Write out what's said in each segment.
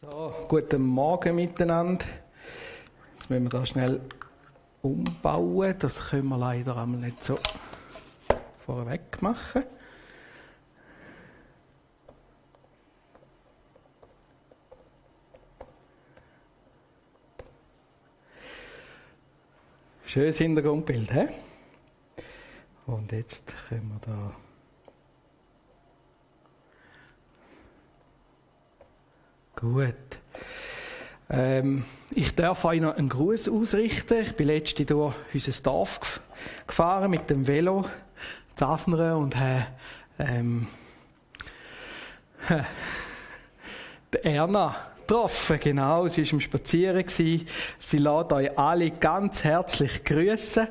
So, guten Morgen miteinander. Jetzt müssen wir da schnell umbauen. Das können wir leider einmal nicht so vorweg machen. Schönes Hintergrundbild, hä? Und jetzt können wir da Gut. Ähm, ich darf euch noch einen Gruß ausrichten. Ich bin letzte durch unser Dorf gefahren mit dem Velo, Zafnern und habe ähm, die Erna getroffen. Genau, sie war im Spazieren. Gewesen. Sie lädt euch alle ganz herzlich grüßen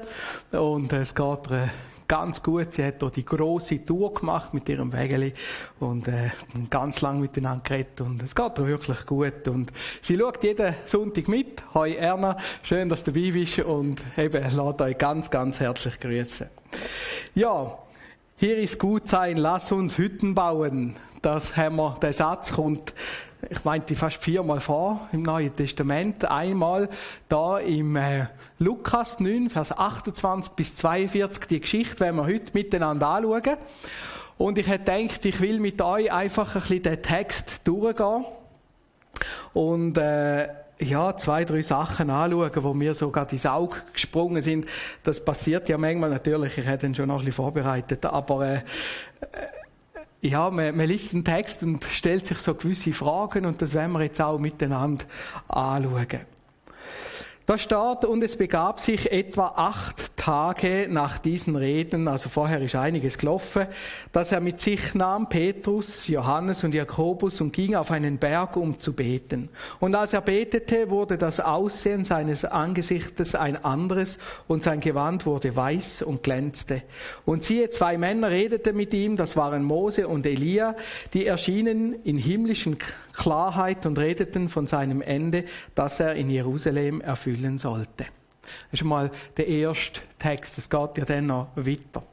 und es geht ihr ganz gut. Sie hat hier die große Tour gemacht mit ihrem Wägeli und äh, ganz lang miteinander geredet und es geht ihr wirklich gut. Und sie schaut jeden Sonntag mit. Hoi Erna, schön, dass du dabei bist und eben, lasst euch ganz, ganz herzlich grüßen. Ja, hier ist gut sein, lass uns Hütten bauen. Das haben wir, der Satz kommt ich meinte fast viermal vor im Neuen Testament. Einmal da im äh, Lukas 9, Vers 28 bis 42, die Geschichte werden wir heute miteinander anschauen. Und ich hätte gedacht, ich will mit euch einfach ein bisschen den Text durchgehen und äh, ja, zwei, drei Sachen anschauen, wo mir sogar ins Auge gesprungen sind. Das passiert ja manchmal natürlich, ich hätte ihn schon noch ein bisschen vorbereitet, aber äh, ja, man, man liest den Text und stellt sich so gewisse Fragen und das werden wir jetzt auch miteinander anschauen. Da steht, und es begab sich etwa acht Tage nach diesen Reden, also vorher ist einiges gelaufen, dass er mit sich nahm Petrus, Johannes und Jakobus und ging auf einen Berg, um zu beten. Und als er betete, wurde das Aussehen seines Angesichtes ein anderes und sein Gewand wurde weiß und glänzte. Und siehe, zwei Männer redeten mit ihm, das waren Mose und Elia, die erschienen in himmlischen Klarheit und redeten von seinem Ende, das er in Jerusalem erfüllen sollte. Das ist mal der erste Text. Es geht ja dann noch weiter.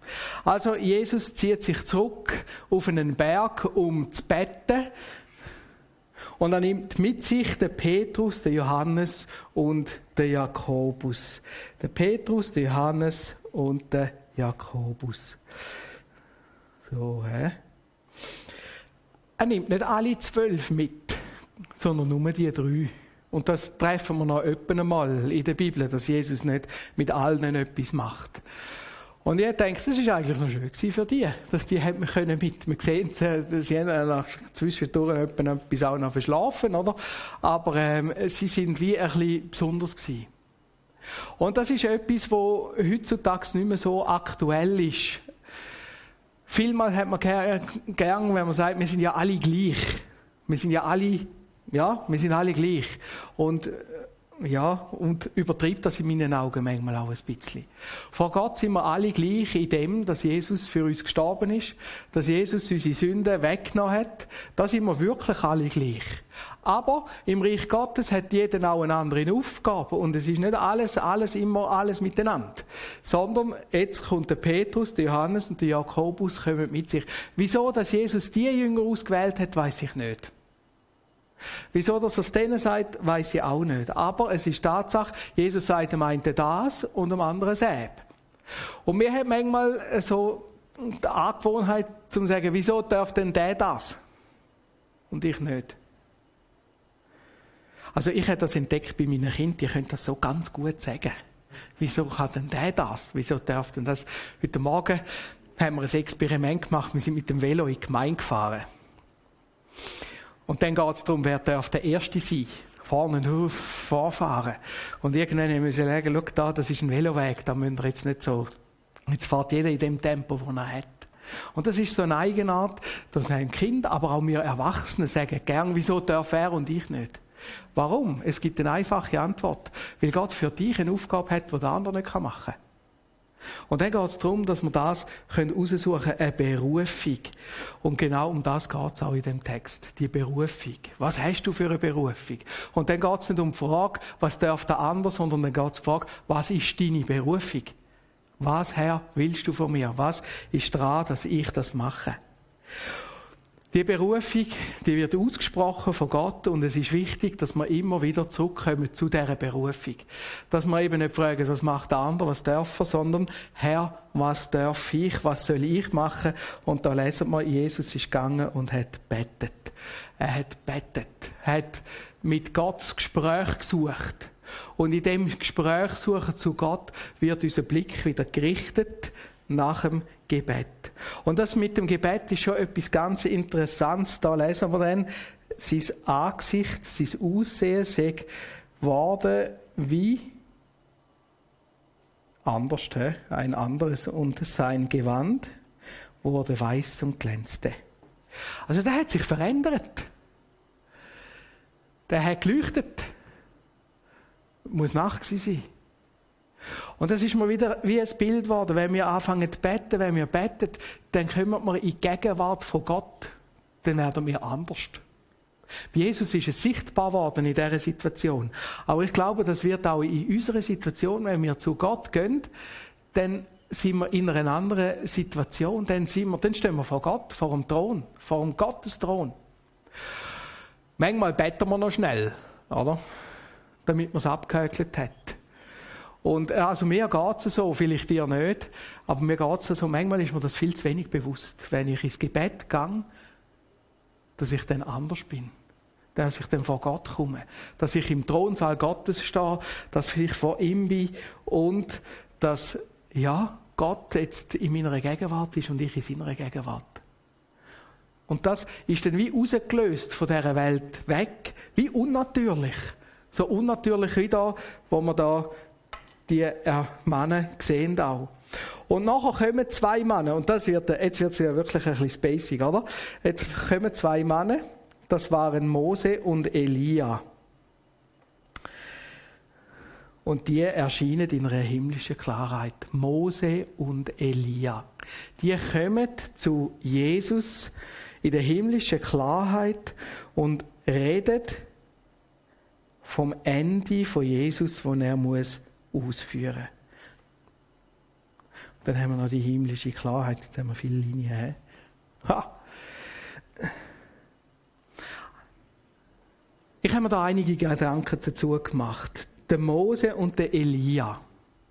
Also, Jesus zieht sich zurück auf einen Berg, um zu betten. Und er nimmt mit sich den Petrus, den Johannes und den Jakobus. Der Petrus, der Johannes und der Jakobus. So, hä? Er nimmt nicht alle zwölf mit, sondern nur die drei. Und das treffen wir noch öppen einmal in der Bibel, dass Jesus nicht mit allen etwas macht. Und ich denke, das ist eigentlich noch schön für die, dass die hat man können mit. Sieht, äh, sie haben nach zwischendurch etwas auch noch verschlafen, oder? Aber ähm, sie sind wie ein bisschen besonders gewesen. Und das ist etwas, wo heutzutage nicht mehr so aktuell ist. Vielmal hat man gern, wenn man sagt, wir sind ja alle gleich. Wir sind ja alle ja, wir sind alle gleich. Und, äh, ja, und übertreibt das in meinen Augen manchmal auch ein bisschen. Vor Gott sind wir alle gleich in dem, dass Jesus für uns gestorben ist, dass Jesus unsere Sünden weggenommen hat. Da sind wir wirklich alle gleich. Aber im Reich Gottes hat jeder auch eine andere Aufgabe und es ist nicht alles, alles immer alles miteinander. Sondern jetzt kommt der Petrus, der Johannes und der Jakobus kommen mit sich. Wieso, dass Jesus die Jünger ausgewählt hat, weiß ich nicht. Wieso dass er es denen sagt, weiß ich auch nicht. Aber es ist Tatsache, Jesus sagt dem einen das und dem anderen Säb. Und wir haben manchmal so die Angewohnheit zu sagen, wieso darf denn der das? Und ich nicht. Also ich habe das entdeckt bei meinen Kindern, die können das so ganz gut sagen. Wieso kann denn der das? Wieso darf denn das? Heute Morgen haben wir ein Experiment gemacht, wir sind mit dem Velo in die Gemeinde gefahren. Und dann geht es darum, wer darf der Erste sein. Vorne vorfahren. Und irgendwann müssen wir sagen, schau da, das ist ein Veloweg, da müssen wir jetzt nicht so, jetzt fährt jeder in dem Tempo, das er hat. Und das ist so eine Eigenart, dass ein Kind, aber auch wir Erwachsene sagen gern, wieso darf er und ich nicht? Warum? Es gibt eine einfache Antwort. Weil Gott für dich eine Aufgabe hat, die der andere nicht machen kann. Und dann geht es darum, dass wir das heraussuchen können, eine Berufung. Und genau um das geht es auch in dem Text, die Berufung. Was hast du für eine Berufung? Und dann geht es nicht um die Frage, was darf der andere, sondern dann geht es um die Frage, was ist deine Berufung? Was, Herr, willst du von mir? Was ist dran, dass ich das mache? Die Berufung, die wird ausgesprochen von Gott und es ist wichtig, dass wir immer wieder zurückkommen zu dieser Berufung. Dass wir eben nicht fragen, was macht der andere, was darf er, sondern Herr, was darf ich, was soll ich machen? Und da lesen wir, Jesus ist gegangen und hat bettet. Er hat bettet. Er hat mit Gott das Gespräch gesucht. Und in dem Gespräch suchen zu Gott wird unser Blick wieder gerichtet nach dem Gebet. Und das mit dem Gebet ist schon etwas ganz Interessantes. Da lesen wir dann, sein Angesicht, sein Aussehen sei geworden wie anders, ein anderes und sein Gewand wurde weiß und glänzte. Also der hat sich verändert. Der hat geleuchtet. Muss Nacht sein. Und das ist mir wieder wie ein Bild geworden. Wenn wir anfangen zu beten, wenn wir beten, dann kommen wir in die Gegenwart von Gott. Dann werden wir anders. Jesus ist es sichtbar worden in dieser Situation. Aber ich glaube, das wird auch in unserer Situation, wenn wir zu Gott gehen, dann sind wir in einer anderen Situation. Dann, sind wir, dann stehen wir vor Gott, vor dem Thron, vor dem Gottesthron. Manchmal beten wir noch schnell, oder? Damit man es abgehökelt hat. Und äh, also mir geht es so, vielleicht dir nicht, aber mir geht es so, manchmal ist mir das viel zu wenig bewusst, wenn ich ins Gebet gehe, dass ich dann anders bin. Dass ich dann vor Gott komme. Dass ich im Thronsaal Gottes stehe, dass ich vor ihm bin und dass, ja, Gott jetzt in meiner Gegenwart ist und ich in seiner Gegenwart. Und das ist dann wie rausgelöst von dieser Welt weg, wie unnatürlich. So unnatürlich wie da, wo man da die äh, Männer sehen auch. Und nachher kommen zwei Männer, und das wird, jetzt wird es ja wirklich ein bisschen basic, oder? Jetzt kommen zwei Männer, das waren Mose und Elia. Und die erschienen in einer himmlischen Klarheit. Mose und Elia. Die kommen zu Jesus in der himmlischen Klarheit und reden vom Ende von Jesus, wo er muss ausführen. Dann haben wir noch die himmlische Klarheit, jetzt haben wir viele Linien. Ha. Ich habe mir da einige Gedanken dazu gemacht. Der Mose und der Elia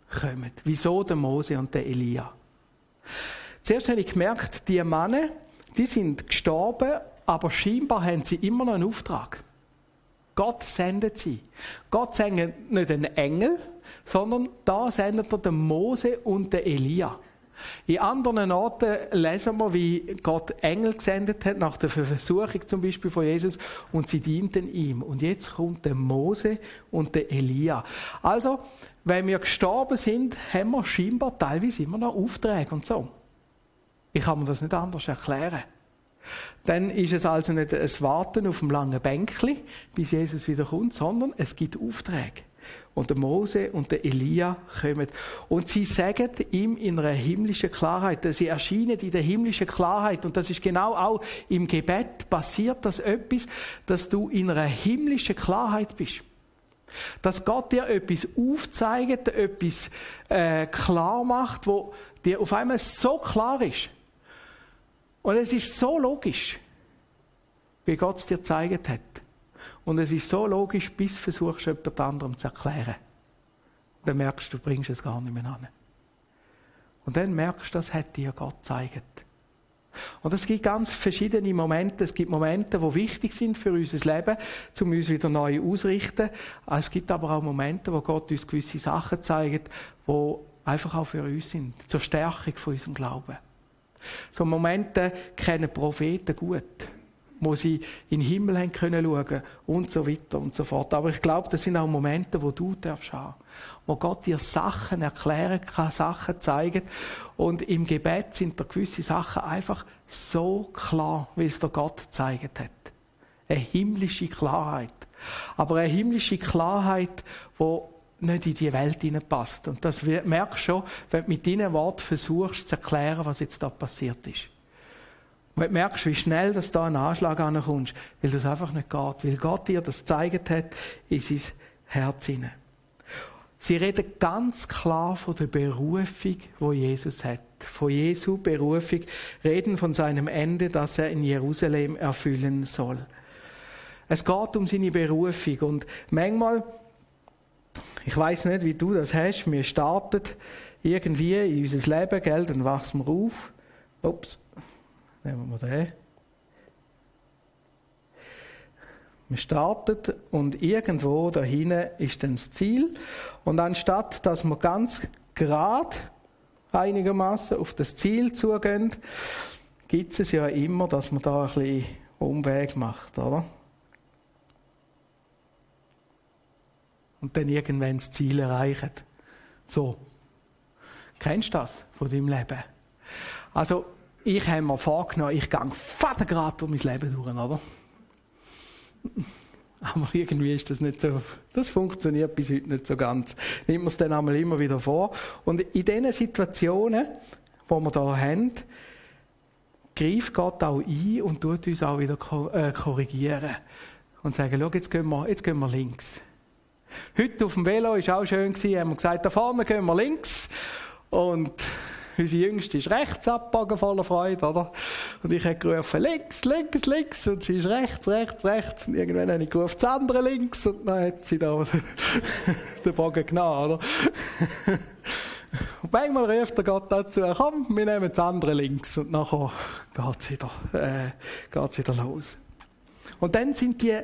kommen. Wieso der Mose und der Elia? Zuerst habe ich gemerkt, die Männer, die sind gestorben, aber scheinbar haben sie immer noch einen Auftrag. Gott sendet sie. Gott sendet nicht einen Engel, sondern da sendet er den Mose und den Elia. In anderen Orten lesen wir, wie Gott Engel gesendet hat, nach der Versuchung zum Beispiel von Jesus, und sie dienten ihm. Und jetzt kommt der Mose und der Elia. Also, wenn wir gestorben sind, haben wir scheinbar teilweise immer noch Aufträge und so. Ich kann mir das nicht anders erklären. Dann ist es also nicht ein Warten auf dem langen Bänkli, bis Jesus wieder kommt, sondern es gibt Aufträge. Und der Mose und der Elia kommen. Und sie sagen ihm in einer himmlischen Klarheit, sie erscheinen in der himmlischen Klarheit. Und das ist genau auch im Gebet passiert das etwas, dass du in einer himmlischen Klarheit bist. Dass Gott dir etwas aufzeigt, etwas äh, klar macht, wo dir auf einmal so klar ist. Und es ist so logisch, wie Gott es dir gezeigt hat. Und es ist so logisch, bis du versuchst, jemand anderem zu erklären. Dann merkst du, du bringst es gar nicht mehr an. Und dann merkst du, das hat dir Gott gezeigt. Und es gibt ganz verschiedene Momente. Es gibt Momente, die wichtig sind für unser Leben, um uns wieder neu auszurichten. Es gibt aber auch Momente, wo Gott uns gewisse Sachen zeigt, die einfach auch für uns sind, zur Stärkung von unserem Glauben. So Momente kennen Propheten gut wo sie in den Himmel haben können schauen und so weiter und so fort. Aber ich glaube, das sind auch Momente, wo du darfst haben, wo Gott dir Sachen erklären kann, Sachen zeigen und im Gebet sind da gewisse Sachen einfach so klar, wie es der Gott gezeigt hat. Eine himmlische Klarheit. Aber eine himmlische Klarheit, wo nicht in die Welt hineinpasst. Und das merkst du schon, wenn du mit deinen Worten versuchst zu erklären, was jetzt da passiert ist. Und du merkst, wie schnell dass da ein Anschlag ankommst, weil das einfach nicht geht, weil Gott dir das gezeigt hat in sein Herz hinein. Sie reden ganz klar von der Berufung, wo Jesus hat. von Jesu Berufung, reden von seinem Ende, das er in Jerusalem erfüllen soll. Es geht um seine Berufung und manchmal, ich weiß nicht, wie du das hast, wir starten irgendwie in unser Leben, gell, dann wachsen wir auf. Ups, nehmen wir den. Man startet und irgendwo da hinten ist dann das Ziel. Und anstatt, dass man ganz gerade einigermaßen auf das Ziel zugehen, gibt es ja immer, dass man da ein bisschen Umweg macht, oder? Und dann irgendwann das Ziel erreicht. So. Kennst du das von deinem Leben? Also, ich habe mir vorgenommen, ich gehe gerade durch mein Leben durch, oder? Aber irgendwie ist das nicht so, das funktioniert bis heute nicht so ganz. Nimmt man es dann einmal immer wieder vor. Und in diesen Situationen, wo wir da haben, greift Gott auch ein und tut uns auch wieder äh, korrigieren. Und sagen, schau, jetzt gehen wir, jetzt gehen wir links. Heute auf dem Velo war auch schön, haben wir gesagt, da vorne gehen wir links. Und Unsere Jüngste ist rechts abgebogen, voller Freude, oder? Und ich habe gerufen, links, links, links. Und sie ist rechts, rechts, rechts. Und irgendwann habe ich gerufen, das andere links. Und dann hat sie da den Bogen genommen, oder? Und manchmal ruft der Gott dazu, komm, wir nehmen das andere links. Und nachher geht es wieder, äh, geht's wieder los. Und dann sind die,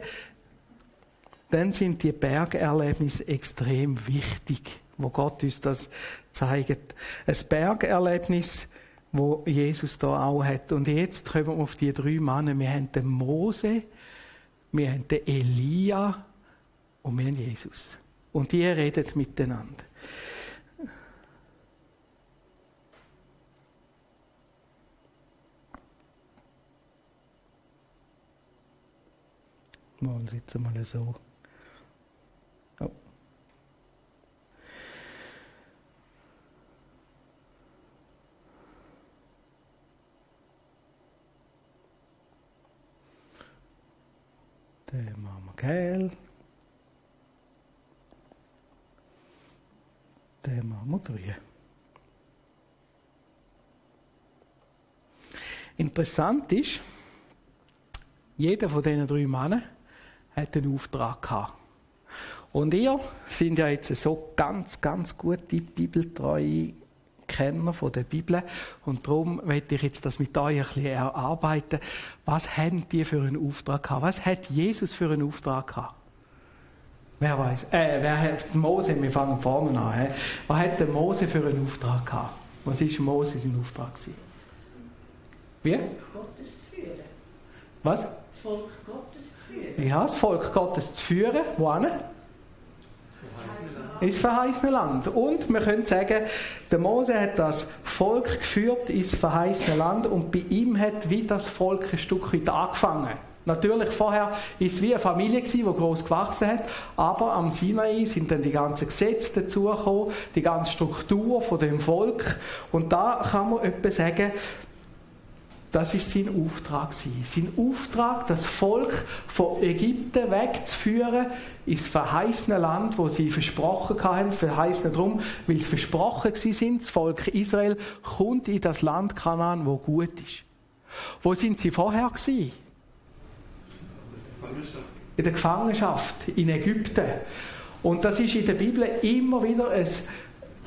dann sind die Bergerlebnisse extrem wichtig wo Gott uns das zeigt. Ein Bergerlebnis, wo Jesus da auch hat. Und jetzt kommen wir auf die drei Männer. Wir haben den Mose, wir haben den Elia und wir haben Jesus. Und die reden miteinander. Machen wir jetzt mal so. Machen wir gel. Den machen wir grün. Interessant ist, jeder von diesen drei Männern hat einen Auftrag gehabt. Und ihr sind ja jetzt so ganz, ganz gute bibeltreue Kenner von der Bibel. Und darum möchte ich jetzt das mit euch ein bisschen erarbeiten. Was haben die für einen Auftrag gehabt? Was hat Jesus für einen Auftrag gehabt? Wer weiß? Äh, wer hat Mose? Wir fangen vorne an. He? Was hat der Mose für einen Auftrag gehabt? Was ist Mose sein Auftrag gewesen? Wie? Gottes zu führen. Was? Das Volk Gottes zu führen. Ja, das Volk Gottes zu führen. Wohin? Ins verheißene Land. Und wir können sagen, der Mose hat das Volk geführt ins verheißene Land und bei ihm hat wie das Volk ein Stück weit angefangen. Natürlich vorher ist es wie eine Familie gewesen, die groß gewachsen hat, aber am Sinai sind dann die ganzen Gesetze dazugekommen, die ganze Struktur von dem Volk und da kann man etwa sagen, das ist sein Auftrag. Sein Auftrag, das Volk von Ägypten wegzuführen ins verheißene Land, wo sie versprochen haben, verheißen darum, weil sie versprochen sind, das Volk Israel kommt in das Land Kanaan, wo gut ist. Wo sind sie vorher gewesen? In der Gefangenschaft in Ägypten. Und das ist in der Bibel immer wieder ein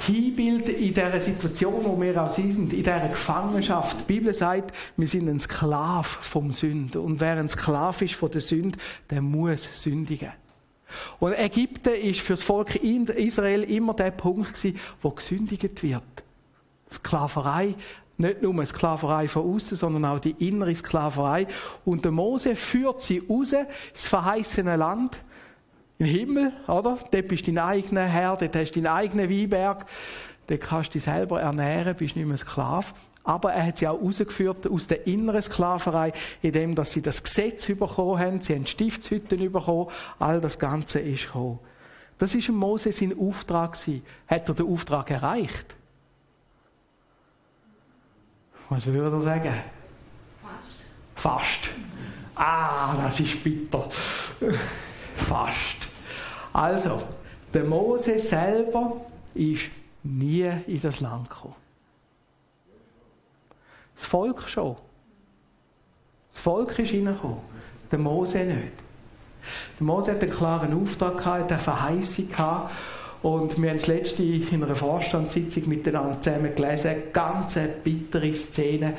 Hinbild in dieser Situation, wo wir auch sind, in dieser Gefangenschaft. Die Bibel sagt, wir sind ein Sklav vom Sünd. Und wer ein Sklav ist von der Sünde, der muss sündigen. Und Ägypten ist für das Volk Israel immer der Punkt gewesen, wo gesündigt wird. Sklaverei, nicht nur eine Sklaverei von außen, sondern auch die innere Sklaverei. Und der Mose führt sie raus ins verheißene Land im Himmel, oder? Dort bist du dein eigener Herr, dort hast du deinen eigenen Weinberg, dort kannst du dich selber ernähren, bist nicht mehr Sklav. Aber er hat sie auch rausgeführt aus der inneren Sklaverei, indem dass sie das Gesetz bekommen haben, sie haben Stiftshütten bekommen, all das Ganze ist gekommen. Das ist Mose sein Auftrag gewesen. Hat er den Auftrag erreicht? Was würde er sagen? Fast. Fast. Ah, das ist bitter. Fast. Also, der Mose selber ist nie in das Land gekommen. Das Volk schon. Das Volk ist reingekommen, der Mose nicht. Der Mose hat einen klaren Auftrag gehabt, eine Verheißung gehabt. Und wir haben das letzte in einer Vorstandssitzung miteinander zusammen gelesen, eine ganz bittere Szene,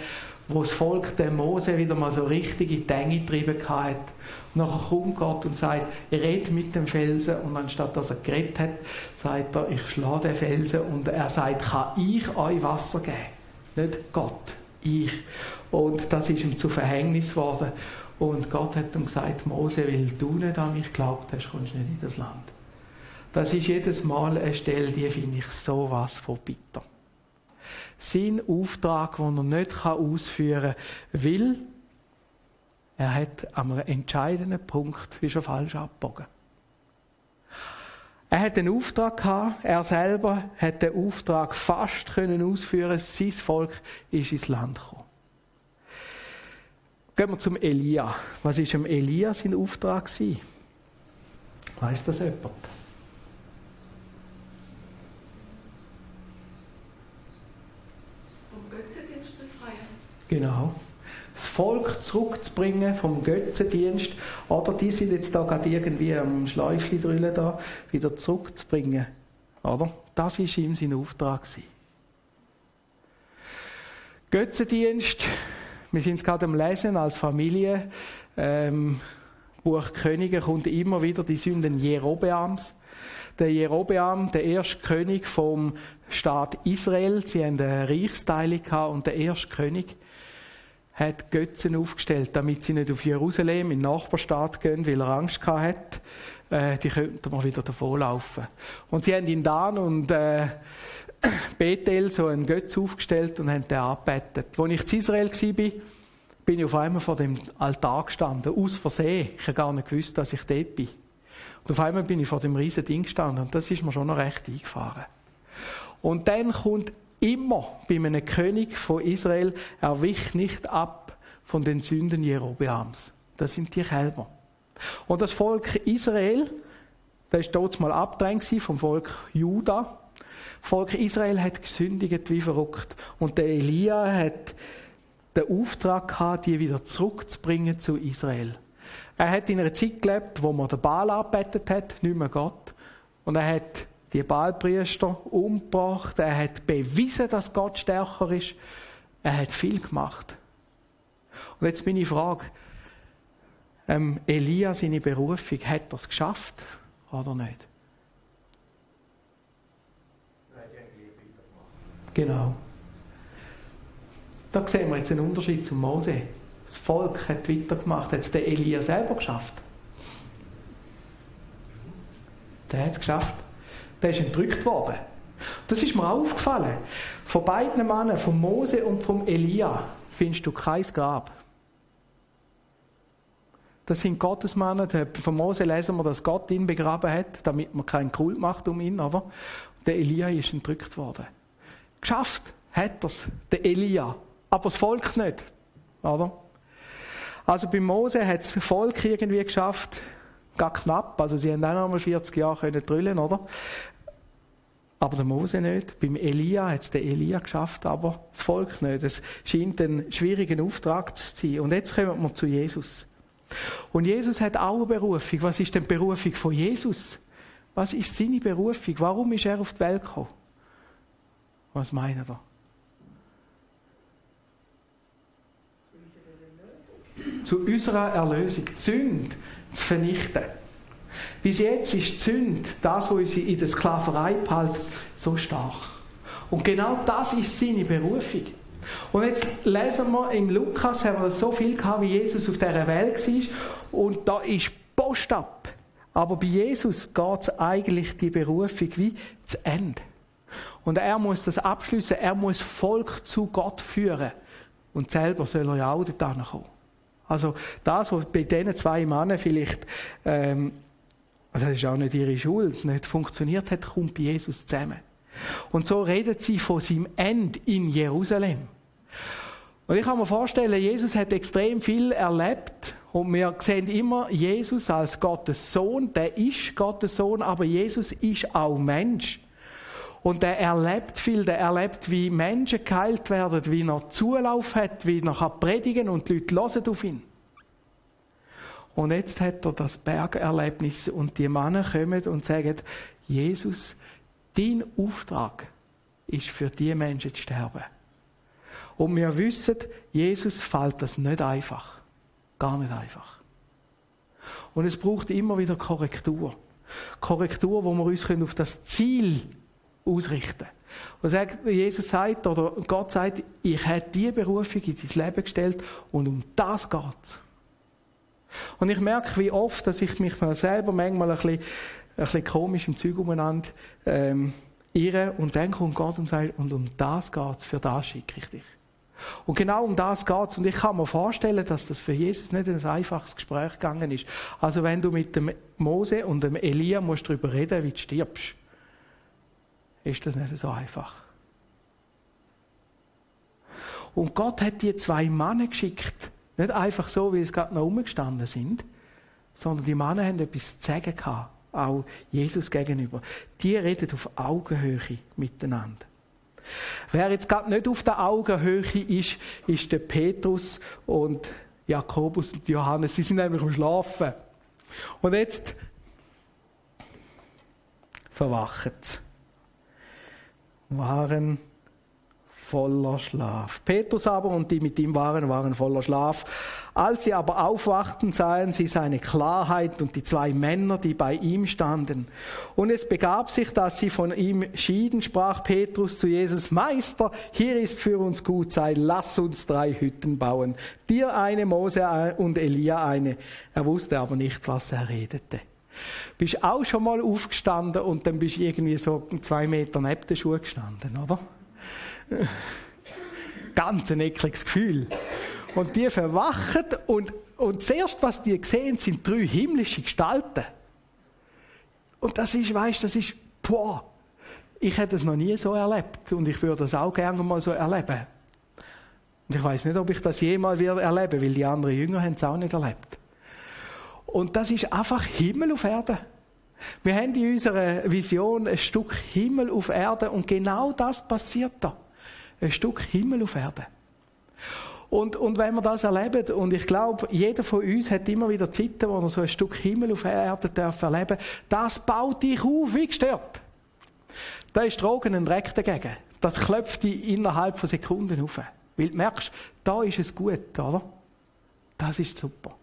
wo das Volk den Mose wieder mal so richtig in die Enge getrieben hat. Und nachher kommt Gott und sagt, red mit dem Felsen. Und anstatt dass er geredet hat, sagt er, ich schlage den Felsen. Und er sagt, kann ich euch Wasser geben? Nicht Gott, ich. Und das ist ihm zu Verhängnis geworden. Und Gott hat ihm gesagt, Mose, weil du nicht an mich glaubt hast, kommst du nicht in das Land. Das ist jedes Mal eine Stelle, die finde ich so was von bitter. Sein Auftrag, den er nicht ausführen kann, weil er hat am entscheidenden Punkt ist er falsch abgebogen. Er hat einen Auftrag gehabt, er selber hat den Auftrag fast können ausführen, sein Volk ist ins Land gekommen. Gehen wir zum Elia. Was ist dem Elia sein Auftrag? Weiss das jemand? Vom Götzendienst befreien. Genau. Das Volk zurückzubringen vom Götzendienst. Oder die sind jetzt da gerade irgendwie am Schläufchen drüllen da, wieder zurückzubringen. Oder? Das war ihm sein Auftrag. Götzendienst wir sind es gerade am Lesen als Familie. Ähm, Buch Könige kommt immer wieder die Sünden Jerobeams. Der Jerobeam, der erste König vom Staat Israel, sie haben eine Reichsteilung und der erste König hat Götzen aufgestellt, damit sie nicht auf Jerusalem, in den Nachbarstaat gehen, weil er Angst gehabt hat. Äh, die könnten mal wieder davonlaufen. Und sie haben in Dan und äh, Bethel so einen Götz aufgestellt und haben den angebetet. Als ich in Israel war, bin ich auf einmal vor dem Altar gestanden, aus Versehen. Ich habe gar nicht gewusst, dass ich dort bin. Und auf einmal bin ich vor dem riesen Ding gestanden und das ist mir schon noch recht eingefahren. Und dann kommt immer bei einem König von Israel, er wich nicht ab von den Sünden Jerobeams. Das sind die Kälber. Und das Volk Israel, das war dort mal abgedrängt vom Volk Juda, Volk Israel hat gesündigt wie verrückt. Und der Elia hat den Auftrag gehabt, die wieder zurückzubringen zu Israel. Er hat in einer Zeit gelebt, wo man den Baal abbettet hat, nicht mehr Gott. Und er hat die Baalpriester umgebracht. Er hat bewiesen, dass Gott stärker ist. Er hat viel gemacht. Und jetzt ich frage, ähm, Elia, seine Berufung, hat er es geschafft oder nicht? Genau. Da sehen wir jetzt einen Unterschied zum Mose. Das Volk hat weitergemacht, hat es der Elia selber geschafft. Der hat es geschafft. Der ist entrückt worden. Das ist mir aufgefallen. Von beiden Männern, von Mose und vom Elia, findest du kein Grab. Das sind Gottesmänner. Von Mose lesen wir, dass Gott ihn begraben hat, damit man keinen Kult macht um ihn. Aber der Elia ist entrückt worden. Geschafft hat er's, der Elia. Aber das Volk nicht. Oder? Also bei Mose hat das Volk irgendwie geschafft, gar knapp. Also sie haben auch noch mal 40 Jahre können drüllen, oder? Aber der Mose nicht. Beim Elia hat es der Elia geschafft, aber das Volk nicht. Es scheint einen schwierigen Auftrag zu sein. Und jetzt kommen wir zu Jesus. Und Jesus hat auch eine Berufung. Was ist denn die Berufung von Jesus? Was ist seine Berufung? Warum ist er auf die Welt gekommen? Was meint er? Zu unserer Erlösung, die Sünde zu vernichten. Bis jetzt ist die Sünde, das, was uns in der Sklaverei behält, so stark. Und genau das ist seine Berufung. Und jetzt lesen wir im Lukas, haben wir so viel gehabt, wie Jesus auf dieser Welt war. Und da ist Post ab. Aber bei Jesus geht eigentlich die Berufung wie zu Ende. Und er muss das abschließen, er muss Volk zu Gott führen. Und selber soll er ja auch dorthin kommen. Also das, was bei diesen zwei Männern vielleicht, ähm, also das ist auch nicht ihre Schuld, nicht funktioniert hat, kommt bei Jesus zusammen. Und so redet sie von seinem Ende in Jerusalem. Und ich kann mir vorstellen, Jesus hat extrem viel erlebt und wir sehen immer Jesus als Gottes Sohn, der ist Gottes Sohn, aber Jesus ist auch Mensch. Und der erlebt viel, der erlebt, wie Menschen geheilt werden, wie er Zulauf hat, wie er predigen kann und die Leute hören auf ihn. Und jetzt hat er das Bergerlebnis und die Männer kommen und sagen, Jesus, dein Auftrag ist für die Menschen zu sterben. Und wir wissen, Jesus fällt das nicht einfach. Gar nicht einfach. Und es braucht immer wieder Korrektur. Korrektur, wo wir uns auf das Ziel ausrichten können. Und Jesus sagt, oder Gott sagt, ich habe diese Berufung in dein Leben gestellt und um das geht es. Und ich merke, wie oft, dass ich mich selber manchmal ein bisschen, ein bisschen komisch im Zeug umeinander ähm, irre und dann kommt Gott und sagt, und um das geht es, für das schicke ich dich. Und genau um das geht es. Und ich kann mir vorstellen, dass das für Jesus nicht ein einfaches Gespräch gegangen ist. Also wenn du mit dem Mose und dem Elia musst darüber reden, wie du stirbst, ist das nicht so einfach. Und Gott hat die zwei Männer geschickt. Nicht einfach so, wie sie gerade noch rumgestanden sind, sondern die Männer haben etwas zu sagen gehabt, auch Jesus gegenüber. Die reden auf Augenhöhe miteinander. Wer jetzt gerade nicht auf der Augenhöhe ist, ist der Petrus und Jakobus und Johannes. Sie sind nämlich am Schlafen. Und jetzt verwachen sie. Waren voller Schlaf. Petrus aber und die mit ihm waren, waren voller Schlaf. Als sie aber aufwachten, sahen sie seine Klarheit und die zwei Männer, die bei ihm standen. Und es begab sich, dass sie von ihm schieden, sprach Petrus zu Jesus, Meister, hier ist für uns gut sein, lass uns drei Hütten bauen. Dir eine, Mose und Elia eine. Er wusste aber nicht, was er redete. Bist auch schon mal aufgestanden und dann bist du irgendwie so zwei Meter neben den Schuhe gestanden, oder? Ganz ein ekliges Gefühl. Und die verwachen und, und zuerst, was die sehen, sind drei himmlische Gestalten. Und das ist, weißt das ist, boah, ich hätte es noch nie so erlebt und ich würde es auch gerne mal so erleben. Und ich weiß nicht, ob ich das jemals wieder erleben, weil die anderen Jünger haben es auch nicht erlebt. Und das ist einfach Himmel auf Erde. Wir haben in unserer Vision ein Stück Himmel auf Erde und genau das passiert da ein Stück Himmel auf Erde. Und, und wenn wir das erleben, und ich glaube, jeder von uns hat immer wieder Zeiten, wo er so ein Stück Himmel auf Erde darf erleben das baut dich auf wie gestört. Da ist Drogen ein Dreck dagegen. Das klopft dich innerhalb von Sekunden auf. Weil du merkst, da ist es gut, oder? Das ist super.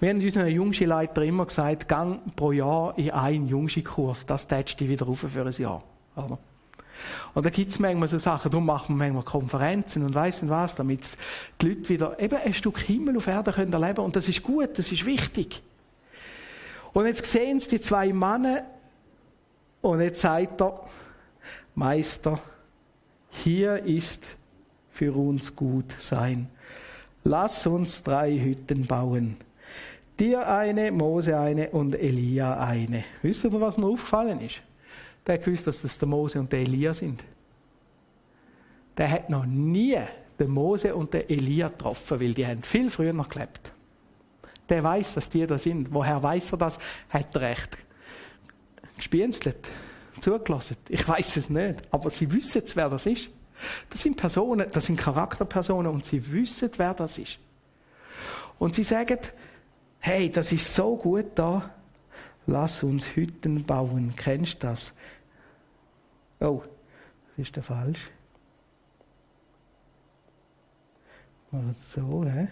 Wir haben unseren Jungschi-Leiter immer gesagt, gang pro Jahr in einen Jungschi-Kurs. Das tätst dich wieder auf für ein Jahr. Oder? Und da gibt es manchmal so Sachen, darum machen wir manchmal Konferenzen und weiss nicht was, damit die Leute wieder eben ein Stück Himmel auf Erde können erleben Und das ist gut, das ist wichtig. Und jetzt sehen sie die zwei Männer und jetzt sagt er, Meister, hier ist für uns gut sein. Lass uns drei Hütten bauen. Dir eine, Mose eine und Elia eine. Wisst ihr, was mir aufgefallen ist? Der gewusst, dass das der Mose und der Elia sind. Der hat noch nie den Mose und den Elia getroffen, weil die haben viel früher noch gelebt. Der weiß, dass die da sind. Woher weiß er das? Hat er recht gespienzelt, zugelassen. Ich weiß es nicht, aber sie wissen jetzt, wer das ist. Das sind Personen, das sind Charakterpersonen und sie wissen, wer das ist. Und sie sagen, hey, das ist so gut da, lass uns Hütten bauen. Kennst du das? Oh, das ist der falsch. Mal so, hä?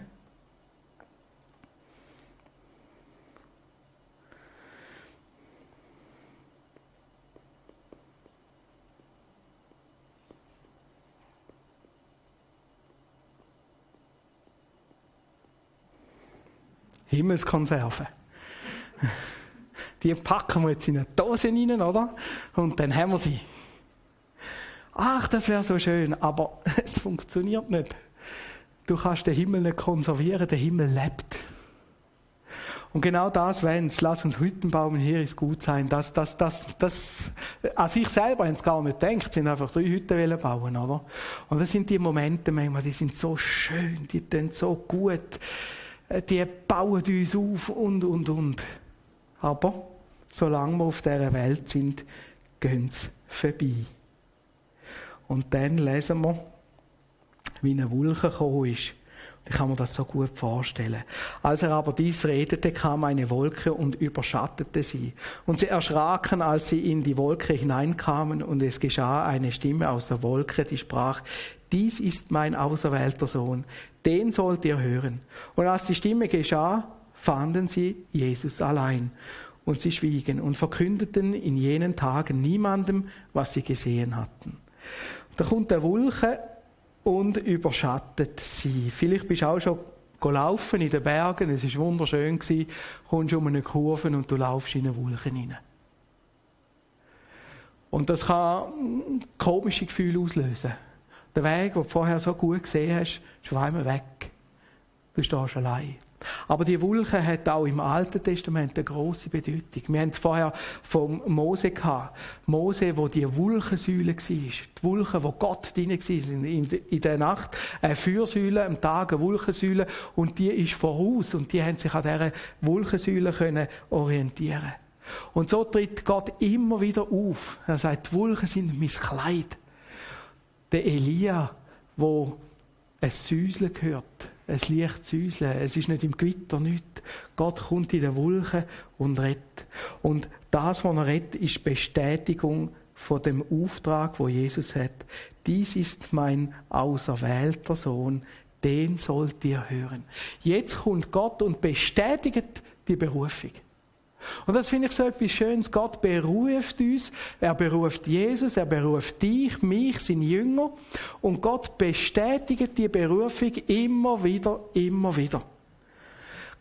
Himmelskonserve. Die packen wir jetzt in eine Dose rein, oder? Und dann haben wir sie ach, das wäre so schön, aber es funktioniert nicht. Du kannst den Himmel nicht konservieren, der Himmel lebt. Und genau das wenn es, lass uns Hütten bauen, hier ist gut sein. Das, das, das, das, an sich selber haben gar nicht gedacht, sind einfach drei Hütten bauen, oder? Und das sind die Momente manchmal, die sind so schön, die tun so gut, die bauen uns auf und, und, und. Aber, solange wir auf dieser Welt sind, gehen sie vorbei. Und dann lesen wir, wie eine Wolke gekommen ist. Ich kann mir das so gut vorstellen. Als er aber dies redete, kam eine Wolke und überschattete sie. Und sie erschraken, als sie in die Wolke hineinkamen, und es geschah eine Stimme aus der Wolke, die sprach, dies ist mein auserwählter Sohn, den sollt ihr hören. Und als die Stimme geschah, fanden sie Jesus allein. Und sie schwiegen und verkündeten in jenen Tagen niemandem, was sie gesehen hatten. Da kommt der Wolke und überschattet sie. Vielleicht bist du auch schon gelaufen in den Bergen, es war wunderschön, gewesen, kommst um eine Kurve und du laufst in eine Wolke hinein. Und das kann komische Gefühle auslösen. Der Weg, den du vorher so gut gesehen hast, ist auf einmal weg. Du stehst allein. Aber die Wolke hat auch im Alten Testament eine große Bedeutung. Wir haben es vorher vom Mose gehabt. Mose, wo die Wolkensäule war. Die Wolke, wo Gott drin war. In der Nacht eine Fürsäule, am Tag eine Wolkensäule. Und die ist voraus. Und die haben sich an dieser Wolkensäule können orientieren Und so tritt Gott immer wieder auf. Er sagt, die Wolken sind mein Kleid. Der Elia, wo ein Säuseln gehört es Licht säuseln. Es ist nicht im Gewitter nicht. Gott kommt in der Wolke und rettet. Und das, was er rettet, ist Bestätigung von dem Auftrag, wo Jesus hat. Dies ist mein auserwählter Sohn, den sollt ihr hören. Jetzt kommt Gott und bestätigt die Berufung. Und das finde ich so etwas Schönes. Gott beruft uns, er beruft Jesus, er beruft dich, mich, seine Jünger. Und Gott bestätigt die Berufung immer wieder, immer wieder.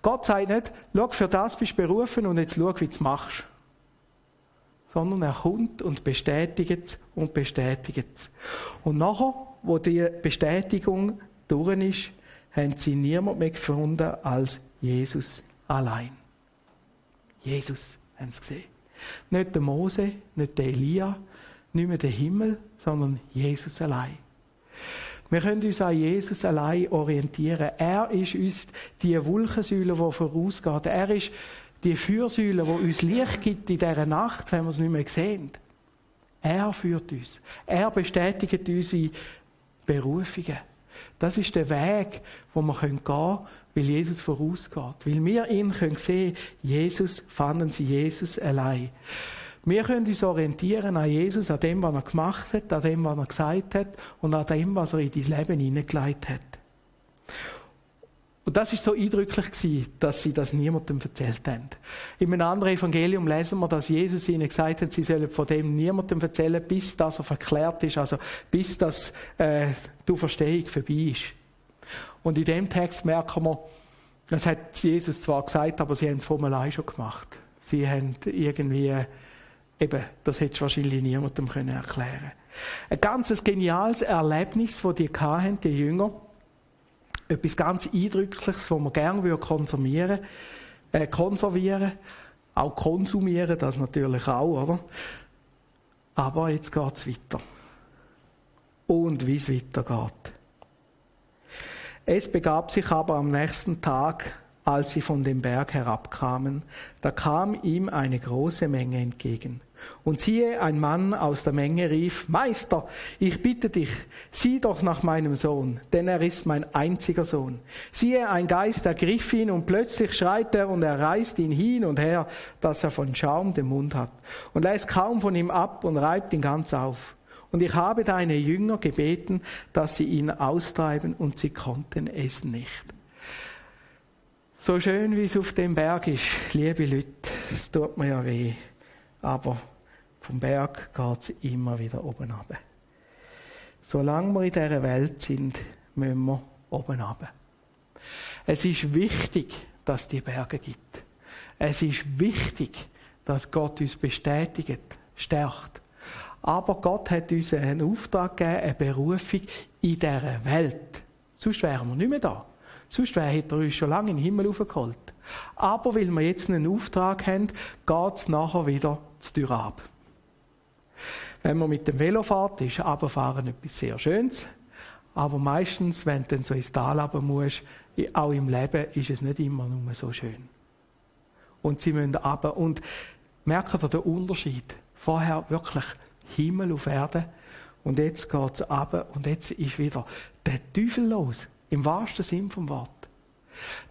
Gott sagt nicht, schau, für das bist du berufen und jetzt schau, wie du es machst. Sondern er kommt und bestätigt es und bestätigt es. Und nachher, wo die Bestätigung durch ist, haben sie niemand mehr gefunden als Jesus allein. Jesus haben sie gesehen. Nicht der Mose, nicht der Elia, nicht mehr der Himmel, sondern Jesus allein. Wir können uns an Jesus allein orientieren. Er ist uns die Wolkensäule, die vorausgeht. Er ist die Fürsäule, die uns Licht gibt in dieser Nacht, wenn wir es nicht mehr sehen. Er führt uns. Er bestätigt unsere Berufungen. Das ist der Weg, wo wir gehen können, weil Jesus vorausgeht. Weil wir ihn können sehen, Jesus, fanden sie Jesus allein. Wir können uns orientieren an Jesus, an dem, was er gemacht hat, an dem, was er gesagt hat und an dem, was er in dein Leben hineingelegt hat. Und das ist so eindrücklich gewesen, dass sie das niemandem erzählt haben. In einem anderen Evangelium lesen wir, dass Jesus ihnen gesagt hat, sie sollen von dem niemandem erzählen, bis das er verklärt ist, also bis das äh, die Verstehung vorbei ist. Und in dem Text merken wir, das hat Jesus zwar gesagt, aber sie haben es von allein schon gemacht. Sie haben irgendwie, eben, das hättest du wahrscheinlich niemandem können erklären Ein ganz geniales Erlebnis, das die hatten, die Jünger. Etwas ganz Eindrückliches, das man gerne konsumieren äh, konservieren, auch konsumieren, das natürlich auch, oder? Aber jetzt geht es weiter. Und wie es weitergeht. Es begab sich aber am nächsten Tag, als sie von dem Berg herabkamen, da kam ihm eine große Menge entgegen. Und siehe, ein Mann aus der Menge rief, Meister, ich bitte dich, sieh doch nach meinem Sohn, denn er ist mein einziger Sohn. Siehe, ein Geist ergriff ihn und plötzlich schreit er und er reißt ihn hin und her, dass er von Schaum den Mund hat und lässt kaum von ihm ab und reibt ihn ganz auf. Und ich habe deine Jünger gebeten, dass sie ihn austreiben und sie konnten es nicht. So schön wie es auf dem Berg ist, liebe Leute, es tut mir ja weh, aber vom Berg geht es immer wieder oben ab. Solange wir in dieser Welt sind, müssen wir oben ab. Es ist wichtig, dass es die Berge gibt. Es ist wichtig, dass Gott uns bestätigt, stärkt. Aber Gott hat uns einen Auftrag gegeben, eine Berufung in dieser Welt. Sonst wären wir nicht mehr da. Sonst hätte er uns schon lange in den Himmel aufgeholt. Aber weil wir jetzt einen Auftrag haben, geht es nachher wieder zu Tür ab. Wenn man mit dem Velo fährt, ist Abfahren etwas sehr Schönes. Aber meistens, wenn du dann so ins Tal runter musst, auch im Leben, ist es nicht immer nur so schön. Und sie müssen runter. Und merkt ihr den Unterschied? Vorher wirklich Himmel auf Erde Und jetzt geht es ab und jetzt ist wieder der Teufel los. Im wahrsten Sinn vom Wort.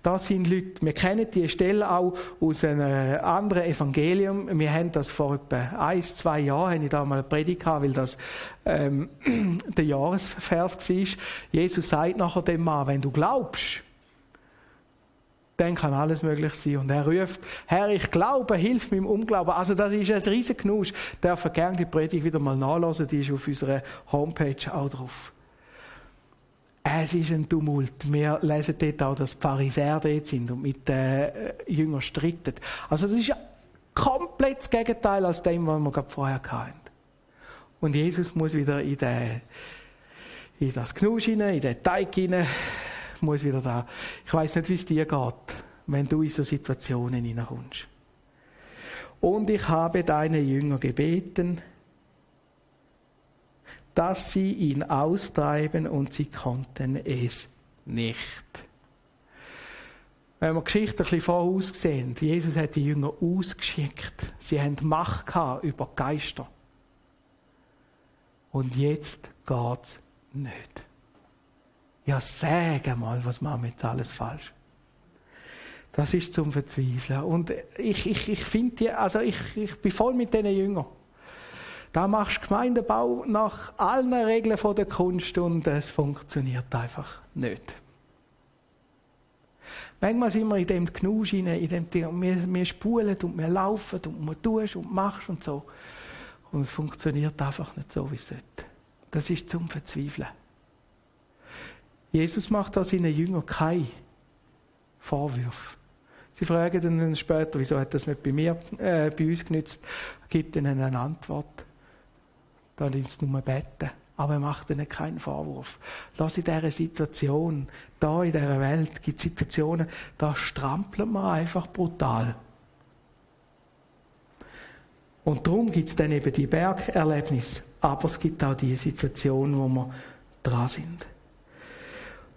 Das sind Leute, wir kennen die Stelle auch aus einem anderen Evangelium. Wir haben das vor etwa ein, zwei Jahren, habe ich da mal eine Predigt gehabt, weil das ähm, der Jahresvers war. Jesus sagt nachher dem Mann, wenn du glaubst, dann kann alles möglich sein. Und er ruft, Herr, ich glaube, hilf mir im Unglauben. Also das ist ein riesen Genusch. Darf gerne die Predigt wieder mal nachlesen, die ist auf unserer Homepage auch drauf. Es ist ein Tumult. Wir lesen dort auch, dass die Pharisäer dort sind und mit den äh, Jüngern stritten. Also das ist komplett das Gegenteil als dem, was wir gerade vorher hatten. Und Jesus muss wieder in, den, in das Knusch hinein, in den Teig hinein, muss wieder da. Ich weiß nicht, wie es dir geht, wenn du in so Situationen hineinkommst. Und ich habe deine Jünger gebeten, dass sie ihn austreiben und sie konnten es nicht. Wenn wir die Geschichte ein bisschen voraussehen, Jesus hat die Jünger ausgeschickt. Sie haben Macht gehabt über Geister. Und jetzt geht es nicht. Ja, sag mal, was machen wir jetzt alles falsch? Das ist zum Verzweifeln. Und ich, ich, ich finde, also ich, ich bin voll mit diesen Jüngern. Da machst du Gemeindebau nach allen Regeln von der Kunst und es funktioniert einfach nicht. Manchmal sind wir in dem Genusch in dem wir, wir spulen und wir laufen und wir tun und machst und so. Und es funktioniert einfach nicht so, wie es sollte. Das ist zum Verzweifeln. Jesus macht da seinen Jüngern keine Vorwürfe. Sie fragen dann später, wieso hat das nicht bei mir, äh, bei uns genützt? Gibt ihnen eine Antwort. Da nimmst du nur beten. Aber er macht ihnen keinen Vorwurf. Lass in dieser Situation, da in dieser Welt, gibt es Situationen, da strampelt man einfach brutal. Und darum gibt es dann eben die Bergerlebnis. Aber es gibt auch die Situation, wo wir dran sind.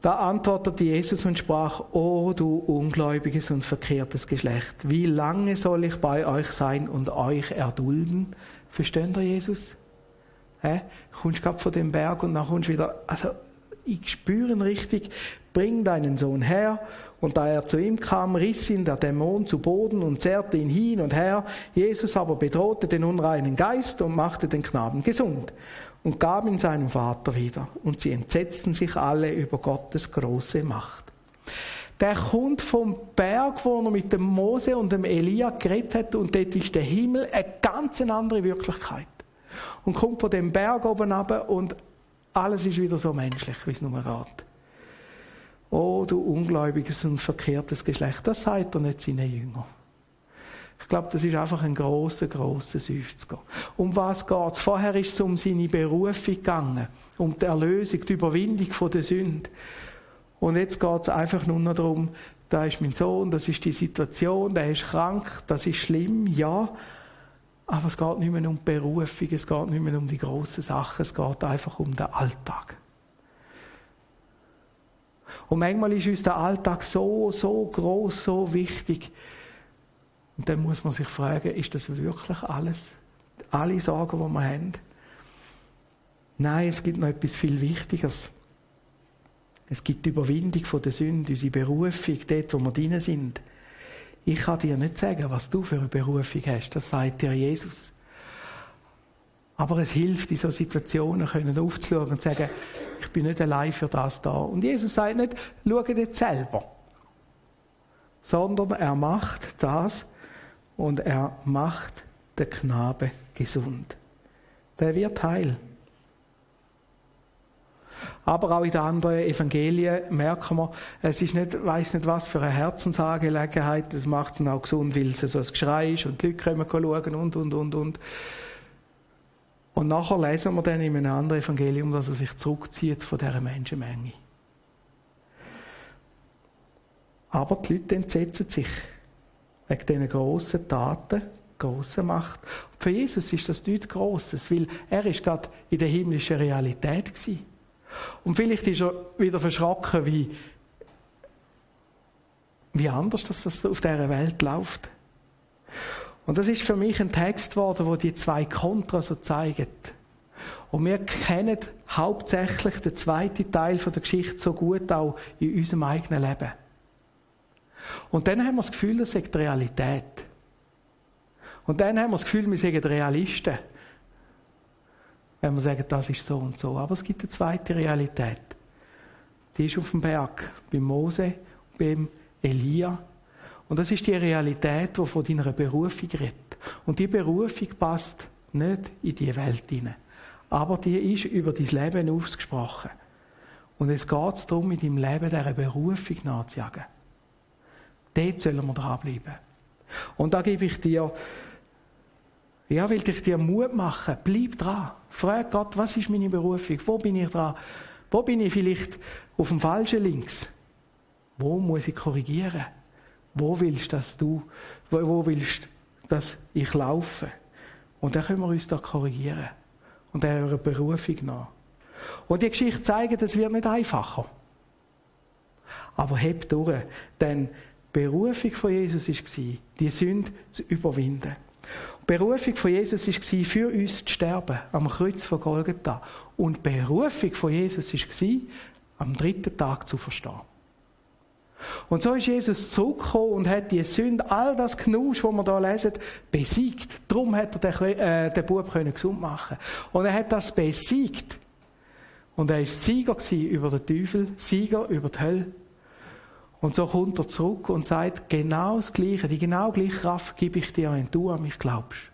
Da antwortete Jesus und sprach, O du ungläubiges und verkehrtes Geschlecht, wie lange soll ich bei euch sein und euch erdulden? Versteht ihr Jesus? Hä? Kommst gerade von dem Berg und dann kommst wieder, also ich spüre ihn richtig, bring deinen Sohn her. Und da er zu ihm kam, riss ihn der Dämon zu Boden und zerrte ihn hin und her. Jesus aber bedrohte den unreinen Geist und machte den Knaben gesund und gab ihn seinem Vater wieder. Und sie entsetzten sich alle über Gottes große Macht. Der kommt vom Berg, wo er mit dem Mose und dem Elia geredet hat, und dort ist der Himmel eine ganz andere Wirklichkeit und kommt von dem Berg oben ab und alles ist wieder so menschlich, wie es nur geht. Oh, du ungläubiges und verkehrtes Geschlecht, das sagt er nicht seinen Jüngern. Ich glaube, das ist einfach ein großer, großer Seufzer. Um was geht es? Vorher ist es um seine Berufung gegangen, um die Erlösung, die Überwindung von der Sünde. Und jetzt geht es einfach nur noch darum, da ist mein Sohn, das ist die Situation, der ist krank, das ist schlimm, ja, aber es geht nicht mehr um die Berufung, es geht nicht mehr um die grossen Sachen, es geht einfach um den Alltag. Und manchmal ist uns der Alltag so, so groß, so wichtig. Und dann muss man sich fragen, ist das wirklich alles? Alle Sorgen, die wir haben? Nein, es gibt noch etwas viel Wichtigeres. Es gibt die Überwindung von der Sünde, unsere Berufung, dort, wo wir drin sind. Ich kann dir nicht sagen, was du für eine Berufung hast. Das sagt dir Jesus. Aber es hilft, in solchen Situationen können aufzuschauen und zu sagen, ich bin nicht allein für das da. Und Jesus sagt nicht, schau jetzt selber. Sondern er macht das und er macht den Knabe gesund. Der wird heil. Aber auch in den anderen Evangelien merken wir, es ist nicht, weiß nicht was für eine Herzensangelegenheit, das macht ihn auch gesund, weil es so ein Geschrei ist und die Leute kommen schauen und, und, und, und. Und nachher lesen wir dann in einem anderen Evangelium, dass er sich zurückzieht von dieser Menschenmenge. Aber die Leute entsetzen sich wegen diesen grossen Taten, grossen Macht. Für Jesus ist das nichts Grosses, weil er ist gerade in der himmlischen Realität gewesen. Und vielleicht ist er wieder verschrocken, wie, wie anders das auf dieser Welt läuft. Und das ist für mich ein Text geworden, wo die zwei Kontra so zeigen. Und wir kennen hauptsächlich den zweiten Teil der Geschichte so gut auch in unserem eigenen Leben. Und dann haben wir das Gefühl, das ist die Realität. Und dann haben wir das Gefühl, wir sind Realisten. Wenn wir sagen, das ist so und so. Aber es gibt eine zweite Realität. Die ist auf dem Berg, bei Mose, beim Elia. Und das ist die Realität, die von deiner Berufung redet. Und die Berufung passt nicht in die Welt hinein. Aber die ist über dein Leben ausgesprochen. Und es geht darum, in deinem Leben dieser Berufung nachzujagen. Dort sollen wir dranbleiben. Und da gebe ich dir, ja, will ich dir Mut machen. Bleib dran. Frag Gott, was ist meine Berufung? Wo bin ich dran? Wo bin ich vielleicht auf dem falschen Links? Wo muss ich korrigieren? Wo willst dass du, wo, wo willst dass ich laufe? Und dann können wir uns da korrigieren. Und einer Berufung nach. Und die Geschichte zeigt, es wird nicht einfacher. Aber heb durch, denn Berufung von Jesus war, die Sünde zu überwinden. Die Berufung von Jesus war, für uns zu sterben, am Kreuz von Golgatha. Und die Berufung von Jesus war, am dritten Tag zu verstehen. Und so ist Jesus zurückgekommen und hat die Sünde, all das Knusch, was wir da lesen, besiegt. Darum hat er den, äh, den Bub gesund machen. Und er hat das besiegt. Und er war Sieger über den Teufel, Sieger über die Hölle. Und so kommt er zurück und sagt, genau das Gleiche, die genau gleiche Kraft gebe ich dir, wenn du an mich glaubst.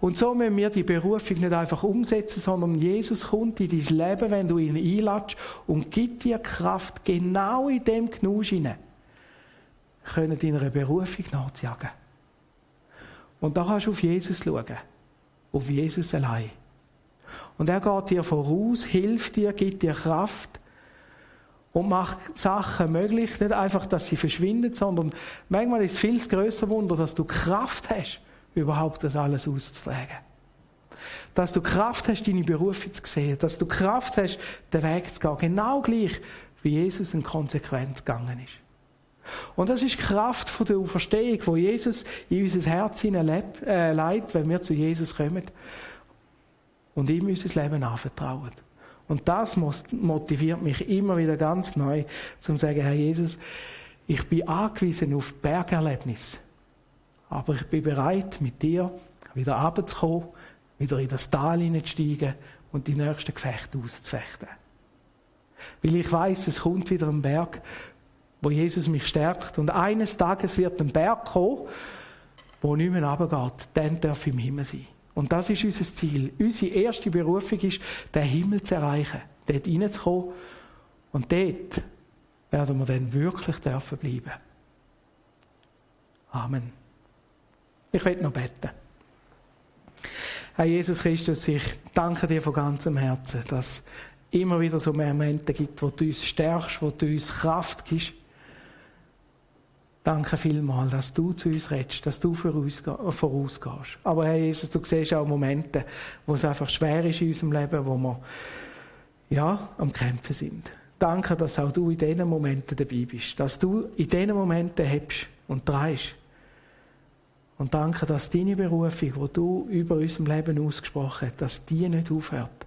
Und so müssen wir die Berufung nicht einfach umsetzen, sondern Jesus kommt in dein Leben, wenn du ihn einlatschst und gibt dir Kraft, genau in dem Genusch hinein, können deiner Berufung nachzujagen. Und da kannst du auf Jesus schauen. Auf Jesus allein. Und er geht dir voraus, hilft dir, gibt dir Kraft und macht Sachen möglich. Nicht einfach, dass sie verschwinden, sondern manchmal ist es viel größer Wunder, dass du Kraft hast, überhaupt das alles auszutragen. Dass du Kraft hast, deine Berufe zu sehen. Dass du Kraft hast, den Weg zu gehen. Genau gleich, wie Jesus in konsequent gegangen ist. Und das ist Kraft von der Auferstehung, wo Jesus in unser Herz hineinleitet, äh, wenn wir zu Jesus kommen und ihm unser Leben anvertrauen. Und das motiviert mich immer wieder ganz neu, zum zu sagen, Herr Jesus, ich bin angewiesen auf Bergerlebnis. Aber ich bin bereit, mit dir wieder runterzukommen, wieder in das Tal hineinzusteigen und die nächsten Gefechte auszufechten. Weil ich weiß, es kommt wieder ein Berg, wo Jesus mich stärkt. Und eines Tages wird ein Berg kommen, wo mehr runtergeht. Dann darf ich im Himmel sein. Und das ist unser Ziel. Unsere erste Berufung ist, den Himmel zu erreichen, dort reinzukommen. Und dort werden wir dann wirklich dürfen bleiben. Amen. Ich will noch beten. Herr Jesus Christus, ich danke dir von ganzem Herzen, dass es immer wieder so Momente gibt, wo du uns stärkst, wo du uns Kraft gibst, Danke vielmals, dass du zu uns redest, dass du vorausgehst. Aber Herr Jesus, du siehst auch Momente, wo es einfach schwer ist in unserem Leben, wo wir ja, am Kämpfen sind. Danke, dass auch du in diesen Momenten dabei bist. Dass du in diesen Momenten hebst und drehst. Und danke, dass deine Berufung, die du über unserem Leben ausgesprochen hast, dass die nicht aufhört.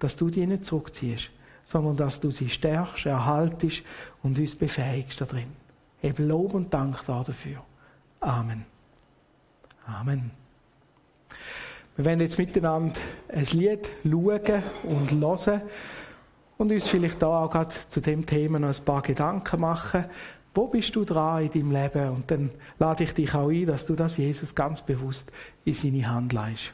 Dass du die nicht zurückziehst, sondern dass du sie stärkst, erhaltest und uns befähigst da drin. Eben Lob und Dank dafür. Amen. Amen. Wir werden jetzt miteinander ein Lied schauen und hören und uns vielleicht da auch gerade zu dem Thema noch ein paar Gedanken machen. Wo bist du dran in deinem Leben? Und dann lade ich dich auch ein, dass du das Jesus ganz bewusst in seine Hand leist.